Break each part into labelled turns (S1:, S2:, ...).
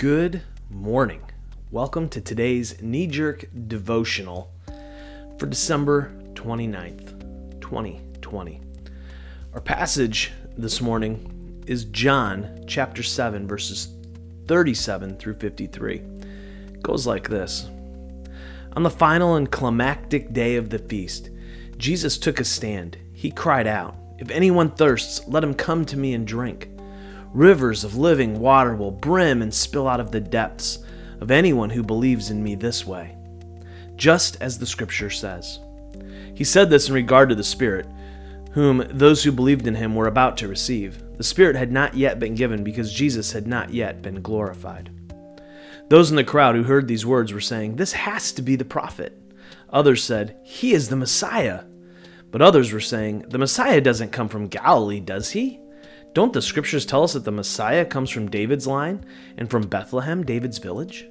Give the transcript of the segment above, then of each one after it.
S1: Good morning. Welcome to today's knee jerk devotional for December 29th, 2020. Our passage this morning is John chapter 7, verses 37 through 53. It goes like this On the final and climactic day of the feast, Jesus took a stand. He cried out, If anyone thirsts, let him come to me and drink. Rivers of living water will brim and spill out of the depths of anyone who believes in me this way, just as the scripture says. He said this in regard to the Spirit, whom those who believed in him were about to receive. The Spirit had not yet been given because Jesus had not yet been glorified. Those in the crowd who heard these words were saying, This has to be the prophet. Others said, He is the Messiah. But others were saying, The Messiah doesn't come from Galilee, does he? Don't the scriptures tell us that the Messiah comes from David's line and from Bethlehem, David's village?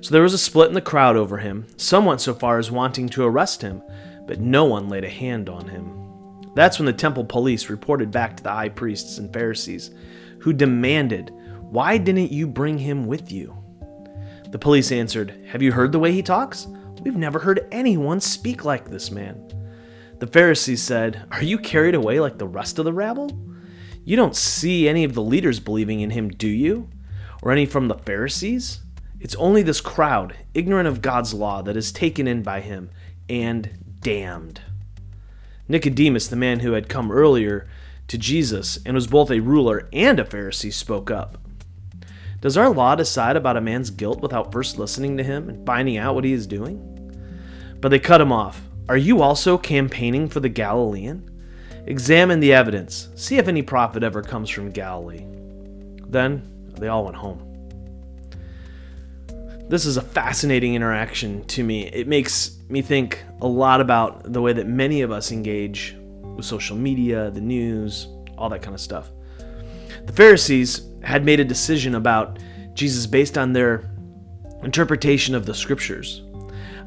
S1: So there was a split in the crowd over him. Some went so far as wanting to arrest him, but no one laid a hand on him. That's when the temple police reported back to the high priests and Pharisees, who demanded, Why didn't you bring him with you? The police answered, Have you heard the way he talks? We've never heard anyone speak like this man. The Pharisees said, Are you carried away like the rest of the rabble? You don't see any of the leaders believing in him, do you? Or any from the Pharisees? It's only this crowd, ignorant of God's law, that is taken in by him and damned. Nicodemus, the man who had come earlier to Jesus and was both a ruler and a Pharisee, spoke up. Does our law decide about a man's guilt without first listening to him and finding out what he is doing? But they cut him off. Are you also campaigning for the Galilean? Examine the evidence. See if any prophet ever comes from Galilee. Then they all went home. This is a fascinating interaction to me. It makes me think a lot about the way that many of us engage with social media, the news, all that kind of stuff. The Pharisees had made a decision about Jesus based on their interpretation of the scriptures.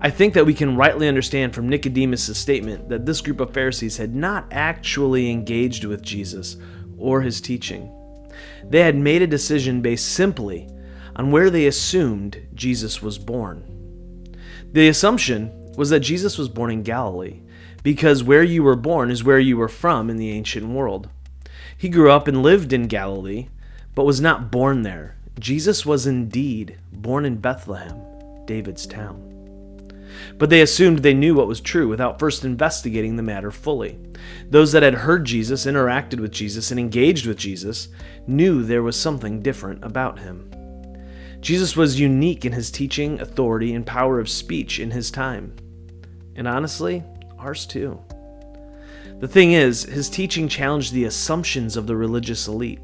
S1: I think that we can rightly understand from Nicodemus' statement that this group of Pharisees had not actually engaged with Jesus or his teaching. They had made a decision based simply on where they assumed Jesus was born. The assumption was that Jesus was born in Galilee, because where you were born is where you were from in the ancient world. He grew up and lived in Galilee, but was not born there. Jesus was indeed born in Bethlehem, David's town. But they assumed they knew what was true without first investigating the matter fully. Those that had heard Jesus, interacted with Jesus, and engaged with Jesus knew there was something different about him. Jesus was unique in his teaching, authority, and power of speech in his time. And honestly, ours too. The thing is, his teaching challenged the assumptions of the religious elite.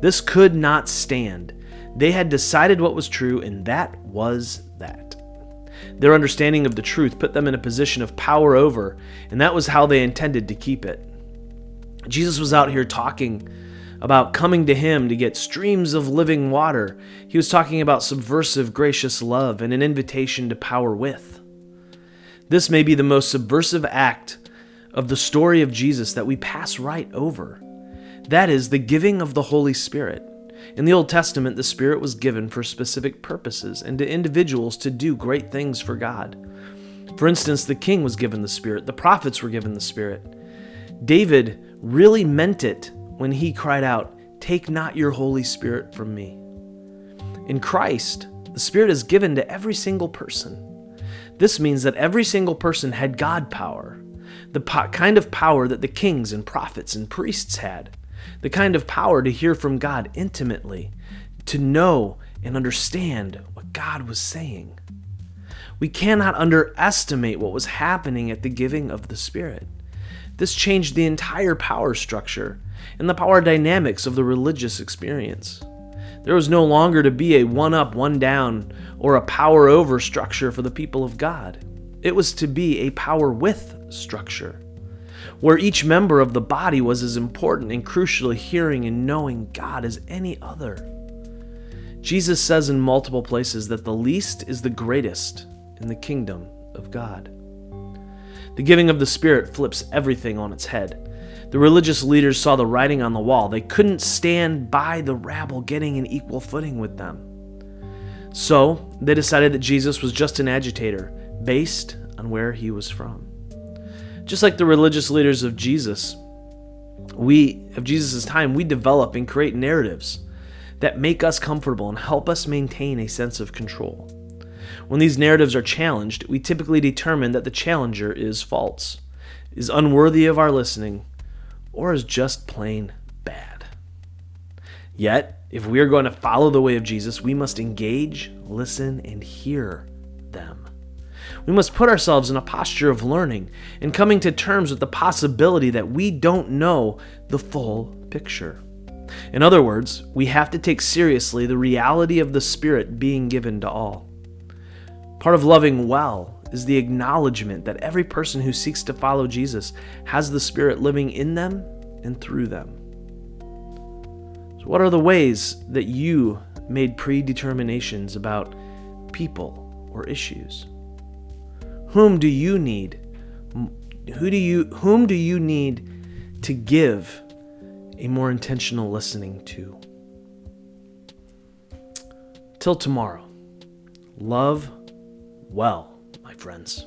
S1: This could not stand. They had decided what was true, and that was that. Their understanding of the truth put them in a position of power over, and that was how they intended to keep it. Jesus was out here talking about coming to him to get streams of living water. He was talking about subversive, gracious love and an invitation to power with. This may be the most subversive act of the story of Jesus that we pass right over. That is the giving of the Holy Spirit. In the Old Testament, the Spirit was given for specific purposes and to individuals to do great things for God. For instance, the king was given the Spirit, the prophets were given the Spirit. David really meant it when he cried out, Take not your Holy Spirit from me. In Christ, the Spirit is given to every single person. This means that every single person had God power, the po- kind of power that the kings and prophets and priests had the kind of power to hear from God intimately, to know and understand what God was saying. We cannot underestimate what was happening at the giving of the Spirit. This changed the entire power structure and the power dynamics of the religious experience. There was no longer to be a one up, one down, or a power over structure for the people of God. It was to be a power with structure where each member of the body was as important and crucially hearing and knowing God as any other. Jesus says in multiple places that the least is the greatest in the kingdom of God. The giving of the Spirit flips everything on its head. The religious leaders saw the writing on the wall. They couldn't stand by the rabble getting an equal footing with them. So they decided that Jesus was just an agitator based on where he was from. Just like the religious leaders of Jesus, we of Jesus' time, we develop and create narratives that make us comfortable and help us maintain a sense of control. When these narratives are challenged, we typically determine that the challenger is false, is unworthy of our listening, or is just plain bad. Yet, if we are going to follow the way of Jesus, we must engage, listen, and hear them. We must put ourselves in a posture of learning and coming to terms with the possibility that we don't know the full picture. In other words, we have to take seriously the reality of the Spirit being given to all. Part of loving well is the acknowledgement that every person who seeks to follow Jesus has the Spirit living in them and through them. So, what are the ways that you made predeterminations about people or issues? Whom do you need? Who do you whom do you need to give a more intentional listening to? Till tomorrow. Love well, my friends.